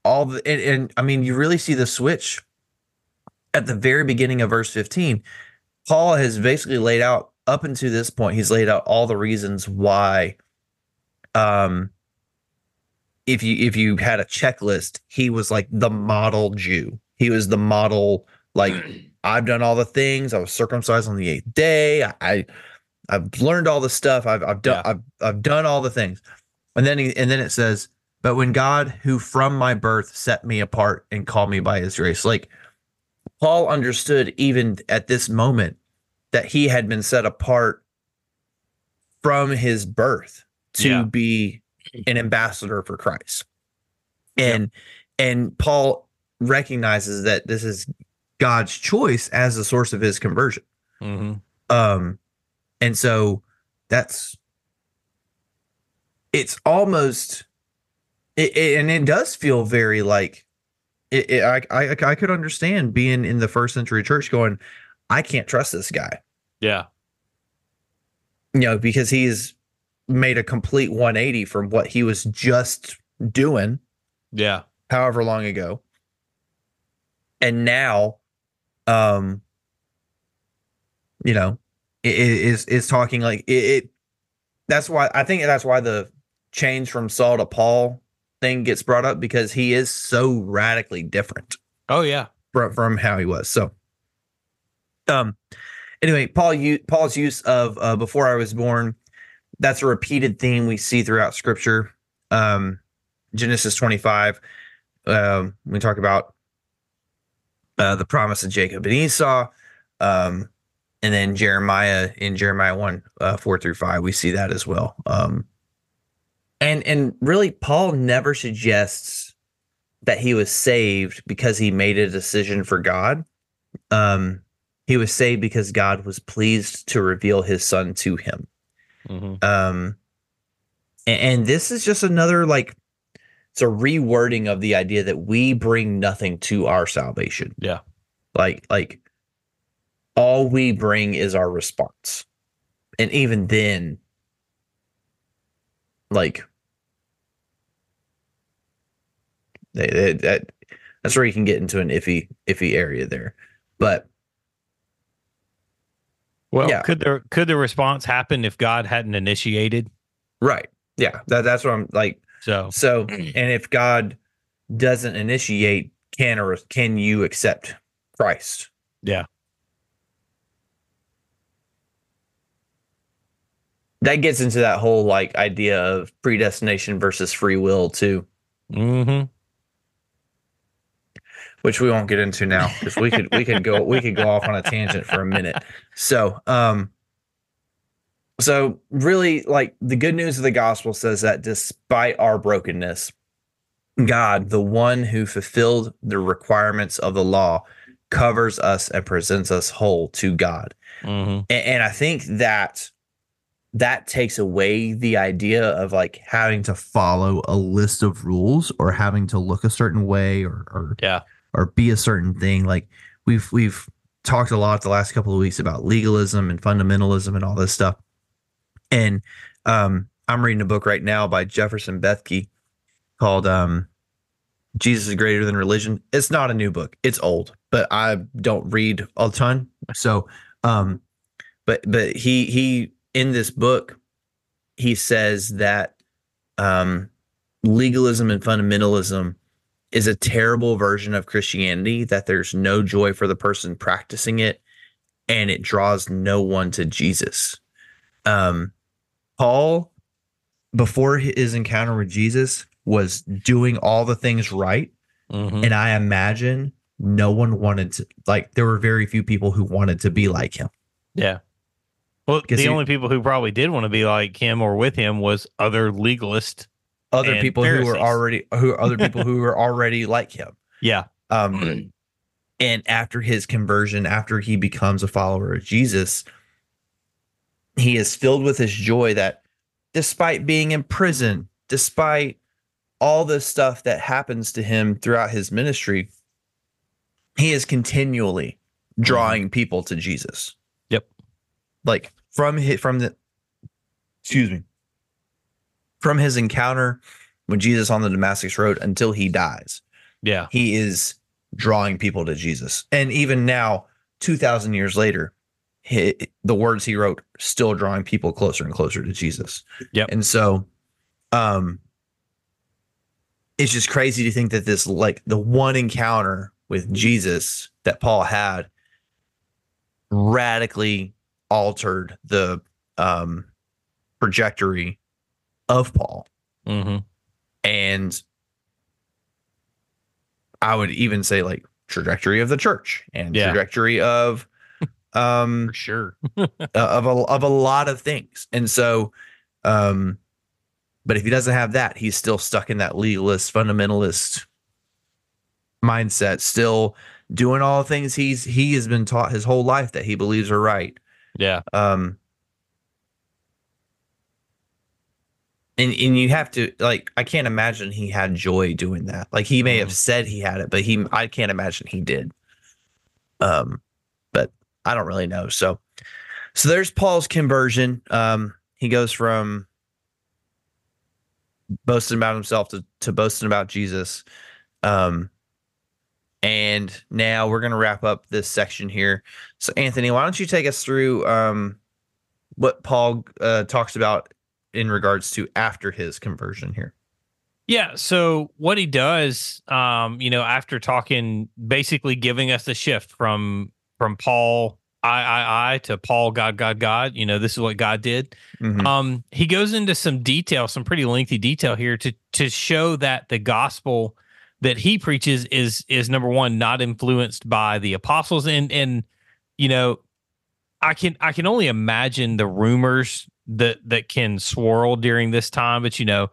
all the and, and I mean you really see the switch at the very beginning of verse 15. Paul has basically laid out up until this point, he's laid out all the reasons why um if you if you had a checklist, he was like the model Jew. He was the model like I've done all the things. I was circumcised on the eighth day. I, I I've learned all the stuff. I've I've done Yeah. I've I've done all the things. And then he, and then it says, but when God, who from my birth set me apart and called me by his grace, like Paul understood even at this moment that he had been set apart from his birth to Yeah. be an ambassador for Christ. And and Paul recognizes that this is God's choice as the source of his conversion. hmm Um, and so that's it's almost it, it- and it does feel very like it, it I, I I could understand being in the first century church going, I can't trust this guy, Yeah. you know, because he's made a complete 180 from what he was just doing Yeah. however long ago. And now, um, you know, is is talking like it, it. That's why I think that's why the change from Saul to Paul thing gets brought up because he is so radically different Oh yeah. from, from how he was. So, um, anyway, Paul, you Paul's use of uh, "before I was born," that's a repeated theme we see throughout Scripture. Um, Genesis twenty-five, um, we talk about uh, the promise of Jacob and Esau, um, and then Jeremiah in Jeremiah one uh, four through five, we see that as well. Um, and and really, Paul never suggests that he was saved because he made a decision for God. Um, he was saved because God was pleased to reveal his son to him. hmm Um, and, and this is just another like it's a rewording of the idea that we bring nothing to our salvation. Yeah. Like like all we bring is our response. And even then like they, they, that that's where you can get into an iffy iffy area there. But Well, Yeah. could the could the response happen if God hadn't initiated? right. Yeah, that, that's what I'm like So So, and if God doesn't initiate, can or can you accept Christ? Yeah. That gets into that whole like idea of predestination versus free will too, hmm which we won't get into now because we could we could go we could go off on a tangent for a minute. So, um, so really, like the good news of the gospel says that despite our brokenness, God, the one who fulfilled the requirements of the law, covers us and presents us whole to God. hmm And, and I think that that takes away the idea of like having to follow a list of rules or having to look a certain way or or Yeah. or be a certain thing. Like we've we've talked a lot the last couple of weeks about legalism and fundamentalism and all this stuff. And um, I'm reading a book right now by Jefferson Bethke called um, Jesus is Greater Than Religion. It's not a new book. It's old, but I don't read a ton. So um, but but he he in this book he says that um, legalism and fundamentalism is a terrible version of Christianity that there's no joy for the person practicing it and it draws no one to Jesus. Um, Paul, before his encounter with Jesus, was doing all the things right. hmm And I imagine no one wanted to, like, there were very few people who wanted to be like him. Yeah. Well, the he- only people who probably did want to be like him or with him was other legalists. Other And people who were already, who other people who were already like him. Yeah. Um, and after his conversion, after he becomes a follower of Jesus, he is filled with his joy that despite being in prison, despite all this stuff that happens to him throughout his ministry, he is continually drawing people to Jesus. Yep. Like from his, from the excuse me. From his encounter with Jesus on the Damascus road until he dies, Yeah. he is drawing people to Jesus. And even now, 2000 years later, he, the words he wrote still drawing people closer and closer to Jesus. Yeah, And so um it's just crazy to think that this like the one encounter with Jesus that Paul had radically altered the um trajectory of Paul Mm-hmm. and I would even say like trajectory of the church and Yeah. trajectory of um For sure. uh, of a of a lot of things. And so um but if he doesn't have that, he's still stuck in that legalist fundamentalist mindset, still doing all the things he's he has been taught his whole life that he believes are right. Yeah. Um and and you have to like I can't imagine he had joy doing that. Like he may have Mhm. said he had it, but he I can't imagine he did. Um but I don't really know. So so there's Paul's conversion. Um he goes from boasting about himself to, to boasting about Jesus. Um and now we're going to wrap up this section here. So Anthony, why don't you take us through um what Paul uh, talks about in regards to after his conversion here. Yeah. So what he does, um, you know, after talking, basically giving us the shift from from Paul I I I to Paul God God God. You know, this is what God did. Mhm. Um, he goes into some detail, some pretty lengthy detail here to to show that the gospel that he preaches is is number one not influenced by the apostles. And and you know I can I can only imagine the rumors that that can swirl during this time, but you know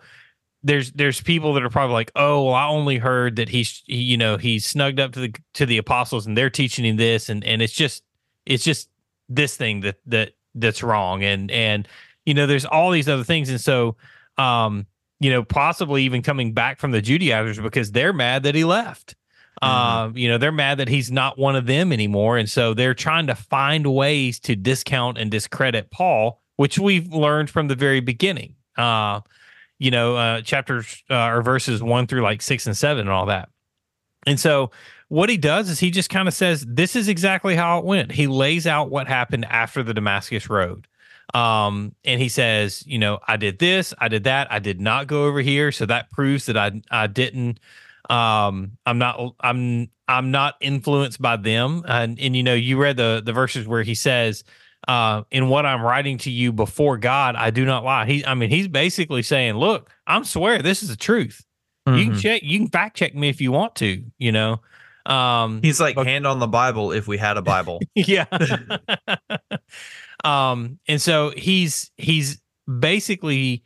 there's there's people that are probably like, oh, well, I only heard that he's he, you know he's snugged up to the to the apostles and they're teaching him this, and and it's just it's just this thing that that that's wrong, and and you know there's all these other things, and so um you know possibly even coming back from the Judaizers because they're mad that he left. Mhm. Um, you know, they're mad that he's not one of them anymore. And so they're trying to find ways to discount and discredit Paul, which we've learned from the very beginning. Uh, you know, uh, chapters uh, or verses one through like six and seven and all that. And so what he does is he just kind of says, This is exactly how it went. He lays out what happened after the Damascus Road. Um, and he says, you know, I did this, I did that, I did not go over here. So that proves that I I didn't um i'm not i'm i'm not influenced by them and and you know you read the the verses where he says uh in what i'm writing to you before god i do not lie he i mean he's basically saying look i'm swear this is the truth you can Mhm. check you can fact check me if you want to you know um He's like Okay. hand on the Bible if we had a Bible. yeah. um, and so he's he's basically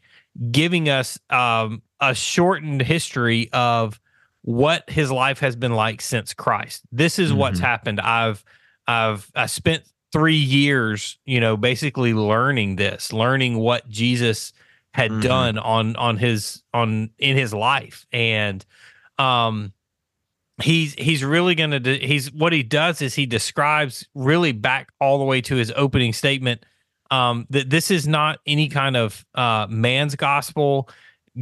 giving us um a shortened history of what his life has been like since Christ. This is what's Mhm. happened. I've I've I spent three years, you know, basically learning this, learning what Jesus had Mhm. done on on his on in his life. And um he's he's really going to he's what he does is he describes really back all the way to his opening statement um that this is not any kind of uh man's gospel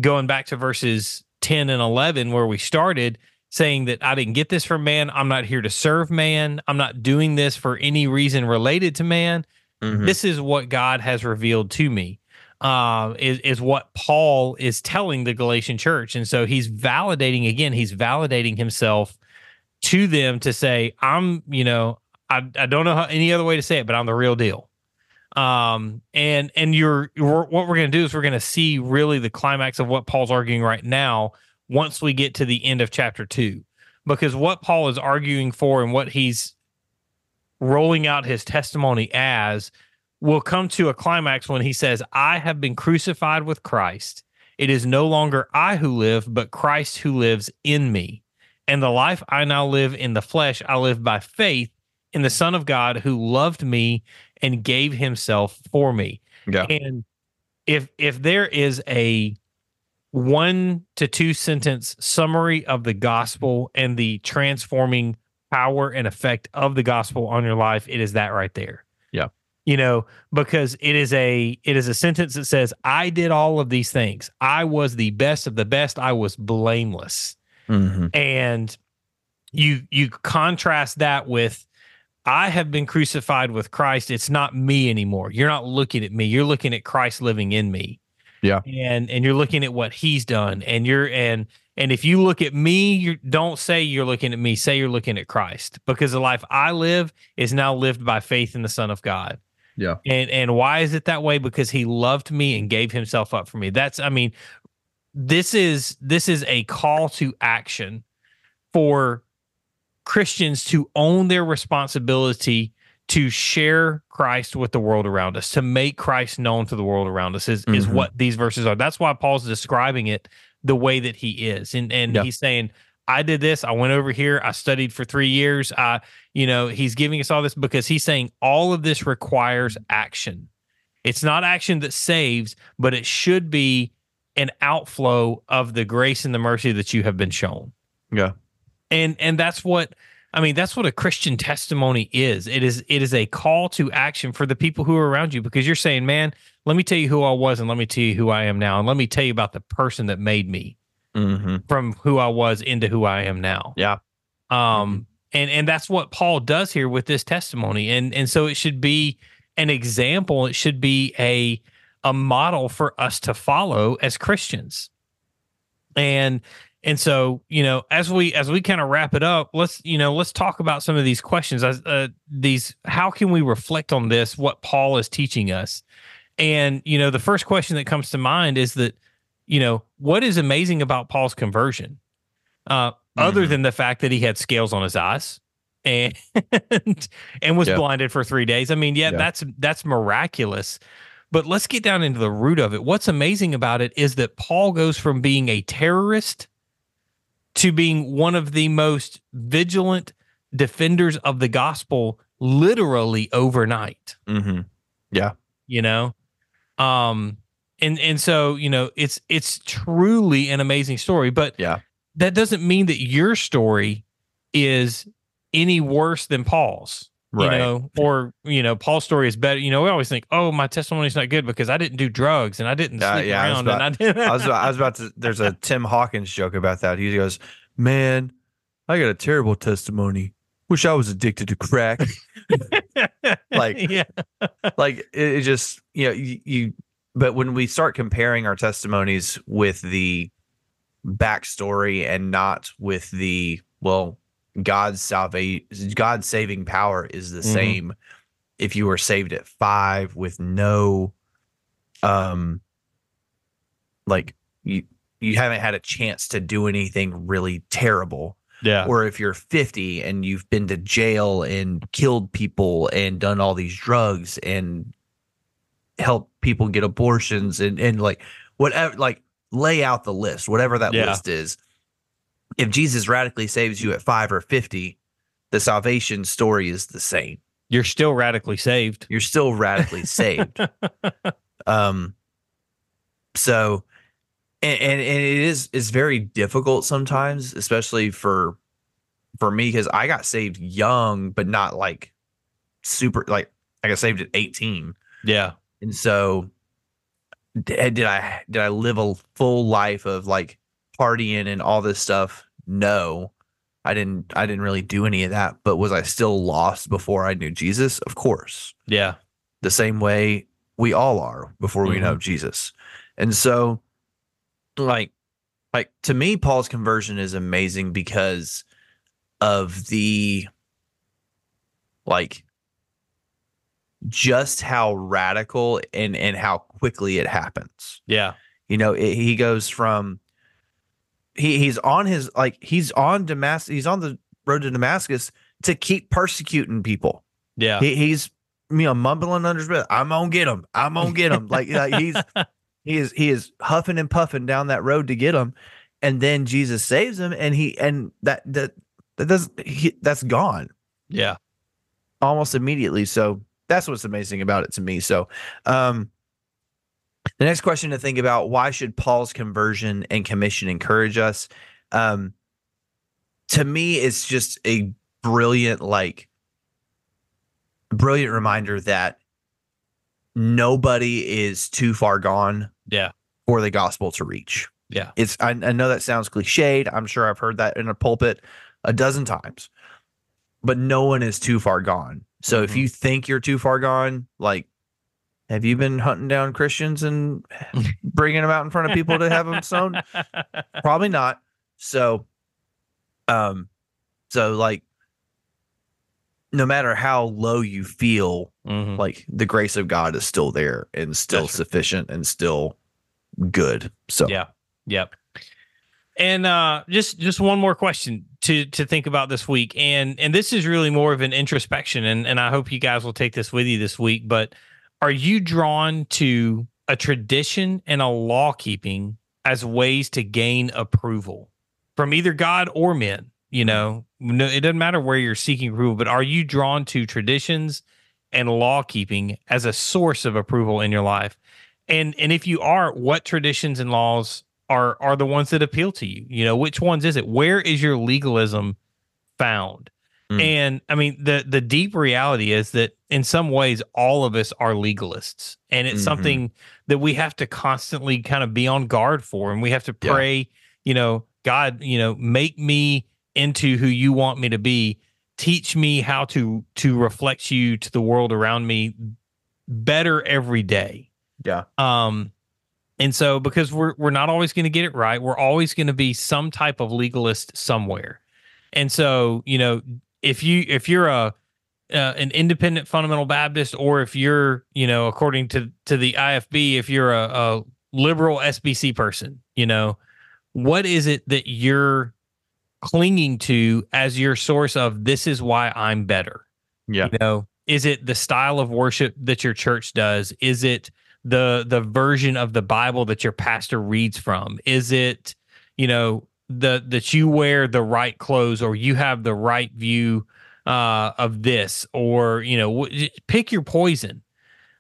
going back to verses 10 and 11 where we started saying that I didn't get this from man I'm not here to serve man I'm not doing this for any reason related to man Mhm. this is what God has revealed to me. Uh, is is what Paul is telling the Galatian church, and so he's validating again. He's validating himself to them to say, "I'm," you know, I I don't know how, any other way to say it, but I'm the real deal. Um, and and you're, you're what we're gonna do is we're gonna see really the climax of what Paul's arguing right now once we get to the end of chapter two, because what Paul is arguing for and what he's rolling out his testimony as will come to a climax when he says, I have been crucified with Christ. It is no longer I who live, but Christ who lives in me. And the life I now live in the flesh, I live by faith in the Son of God who loved me and gave himself for me. Yeah. And if if there is a one to two sentence summary of the gospel and the transforming power and effect of the gospel on your life, it is that right there. You know, because it is a it is a sentence that says, I did all of these things. I was the best of the best. I was blameless. Mm-hmm. and you you contrast that with i have been crucified with christ. It's not me anymore. You're not looking at me. You're looking at christ living in me. Yeah. and and you're looking at what he's done. And you're and and if you look at me you don't say you're looking at me. Say you're looking at christ. Because the life i live is now lived by faith in the son of god Yeah. and and why is it that way because he loved me and gave himself up for me that's i mean this is this is a call to action for Christians to own their responsibility to share Christ with the world around us, to make Christ known to the world around us is, is Mhm. what these verses are. That's why Paul's describing it the way that he is. And and Yeah. he's saying, I did this, I went over here, I studied for three years. I, you know, he's giving us all this because he's saying all of this requires action. It's not action that saves, but it should be an outflow of the grace and the mercy that you have been shown Yeah. and and that's what i mean that's what a christian testimony is it is it is a call to action for the people who are around you because you're saying man let me tell you who i was and let me tell you who i am now and let me tell you about the person that made me Mm-hmm. from who i was into who i am now. Yeah. um and and that's what paul does here with this testimony. And and so it should be an example. It should be a a model for us to follow as christians. And and so you know as we as we kind of wrap it up let's you know let's talk about some of these questions as uh, these how can we reflect on this what paul is teaching us? And you know the first question that comes to mind is that you know what is amazing about paul's conversion uh other Mhm. than the fact that he had scales on his eyes and and was Yeah. blinded for 3 days i mean yeah, Yeah. that's that's miraculous but let's get down into the root of it what's amazing about it is that paul goes from being a terrorist to being one of the most vigilant defenders of the gospel literally overnight Mm-hmm. you know um and and so you know it's it's truly an amazing story but Yeah. that doesn't mean that your story is any worse than paul's Right. you know or you know paul's story is better you know we always think oh my testimony's not good because i didn't do drugs and i didn't Uh, sleep yeah, I was around and i didn't I was I was about to. There's a Tim Hawkins joke about that. He goes, "Man, I got a terrible testimony. Wish I was addicted to crack." like- yeah like it, it just you know you, you. But when we start comparing our testimonies with the backstory and not with the well, God's salvation, God's saving power is the Mhm. same. If you were saved at five with no, um, like you you haven't had a chance to do anything really terrible yeah or if you're 50 and you've been to jail and killed people and done all these drugs and helped people get abortions and and like whatever like lay out the list whatever that Yeah. list is. If jesus radically saves you at 5 or 50 the salvation story is the same. You're still radically saved. You're still radically saved. Um so and, and and it is it's very difficult sometimes especially for for me because i got saved young but not like super like i got saved at 18 yeah and so d- did i did i live a full life of like partying and all this stuff? No. I didn't i didn't really do any of that but was i still lost before i knew jesus? Of course. Yeah. The same way we all are before we Mm-hmm. know Jesus. And so like like to me Paul's conversion is amazing because of the like just how radical and and how quickly it happens. yeah You know, it, he goes from he he's on his like he's on Damascus he's on the road to Damascus to keep persecuting people. yeah He, he's you know mumbling under his breath. I'm gonna get him. I'm gonna get him. like, like he's he is he is huffing and puffing down that road to get him, and then Jesus saves him, and he and that that that does he, that's gone yeah almost immediately. So that's what's amazing about it to me. So, um, The next question to think about: Why should Paul's conversion and commission encourage us? Um, to me, it's just a brilliant, like, brilliant reminder that nobody is too far gone Yeah. for the gospel to reach. Yeah. It's I, I know that sounds cliched. I'm sure I've heard that in a pulpit a dozen times. But no one is too far gone. So if Mhm. you think you're too far gone, like have you been hunting down Christians and bringing them out in front of people to have them sown? Probably not. So um so like no matter how low you feel, Mhm. like the grace of God is still there and still That's right. sufficient and still good. So Yeah. Yep. And uh just just one more question to to think about this week. And and this is really more of an introspection and and I hope you guys will take this with you this week, but are you drawn to a tradition and a law keeping as ways to gain approval from either God or men? You know, no, it doesn't matter where you're seeking approval, but are you drawn to traditions and law keeping as a source of approval in your life? And and if you are, what traditions and laws are are the ones that appeal to you? You know, which ones is it? Where is your legalism found? Mm. And I mean, the the deep reality is that in some ways, all of us are legalists, and it's Mhm. something that we have to constantly kind of be on guard for, and we have to Yeah. pray. You know, God, you know, make me into who you want me to be. Teach me how to to reflect you to the world around me better every day. Yeah. Um, and so because we're we're not always going to get it right, we're always going to be some type of legalist somewhere. And so, you know, if you if you're a uh, an independent fundamental Baptist, or if you're, you know, according to to the IFB, if you're a, a liberal SBC person, you know, what is it that you're clinging to as your source of this is why I'm better? Yeah. You know, is it the style of worship that your church does? Is it the the version of the Bible that your pastor reads from? Is it, you know, the that you wear the right clothes or you have the right view uh, of this, or you know, w- pick your poison.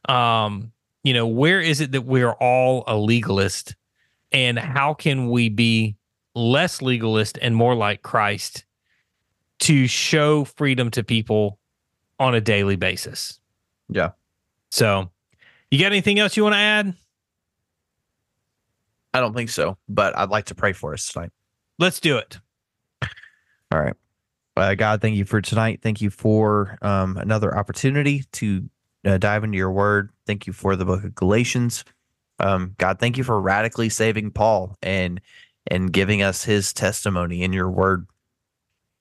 Um, you know, where is it that we are all a legalist, and how can we be less legalist and more like Christ to show freedom to people on a daily basis? Yeah. So, you got anything else you want to add? I don't think so, but I'd like to pray for us tonight. Let's do it. All right. Uh, God, thank you for tonight. Thank you for um, another opportunity to uh, dive into your word. Thank you for the book of Galatians. Um, God, thank you for radically saving Paul and and giving us his testimony in your word.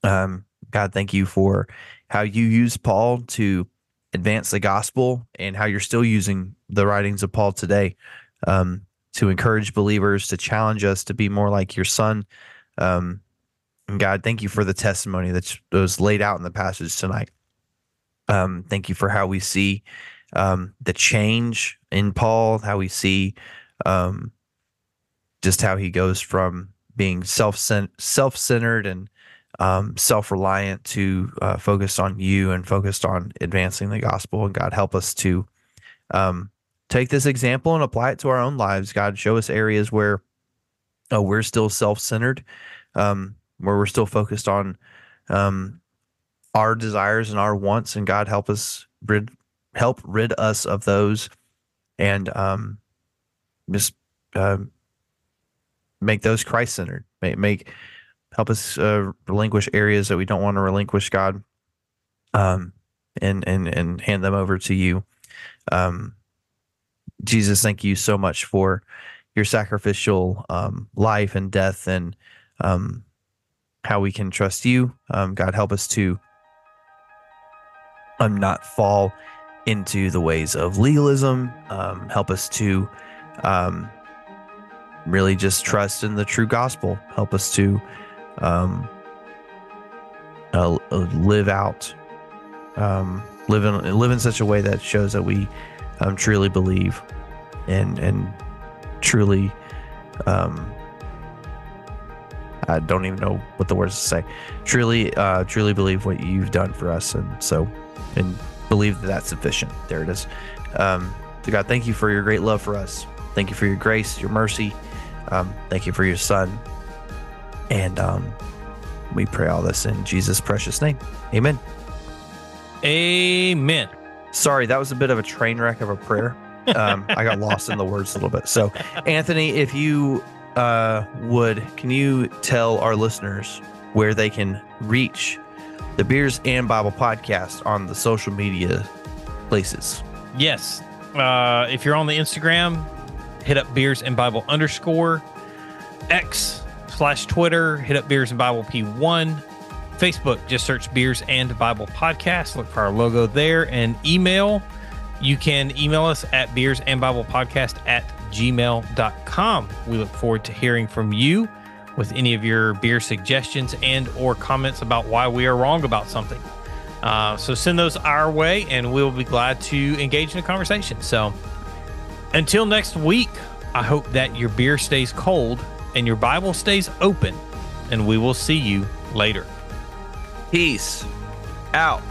Um, God, thank you for how you use Paul to advance the gospel and how you're still using the writings of Paul today um, to encourage believers, to challenge us to be more like your son. Um, and God, thank you for the testimony that was laid out in the passage tonight. Um, thank you for how we see um, the change in Paul, how we see um, just how he goes from being self self centered and um, self reliant to uh, focused on you and focused on advancing the gospel. And God, help us to um, take this example and apply it to our own lives. God, show us areas where uh, we're still self centered um, where we're still focused on um, our desires and our wants, and God help us rid help rid us of those, and um, just uh, make those Christ centered. Make, make help us uh, relinquish areas that we don't want to relinquish, God, um, and and and hand them over to you. Um, Jesus, thank you so much for your sacrificial um, life and death and um, how we can trust you. Um, God, help us to um, not fall into the ways of legalism. Um, help us to really just trust in the true gospel. Help us to um, uh, uh, live out, um, live in live in such a way that shows that we um, truly believe and and truly um, I don't even know what the words to say. Truly, uh, truly believe what you've done for us, and so, and believe that that's sufficient. There it is. Um, God, thank you for your great love for us. Thank you for your grace, your mercy. Um, thank you for your son. And um, we pray all this in Jesus' precious name. Amen. Amen. Sorry, that was a bit of a train wreck of a prayer. Um, I got lost in the words a little bit. So, Anthony, if you uh, would, can you tell our listeners where they can reach the Beers and Bible podcast on the social media places? Yes. Uh, if you're on the Instagram, hit up beers and Bible underscore X slash Twitter, hit up beers and Bible P1. Facebook, just search beers and Bible podcast. Look for our logo there and email. You can email us at beers and Bible podcast at gmail.com. We look forward to hearing from you with any of your beer suggestions and or comments about why we are wrong about something. Uh, so send those our way and we'll be glad to engage in a conversation. So until next week, I hope that your beer stays cold and your Bible stays open, and we will see you later. Peace out.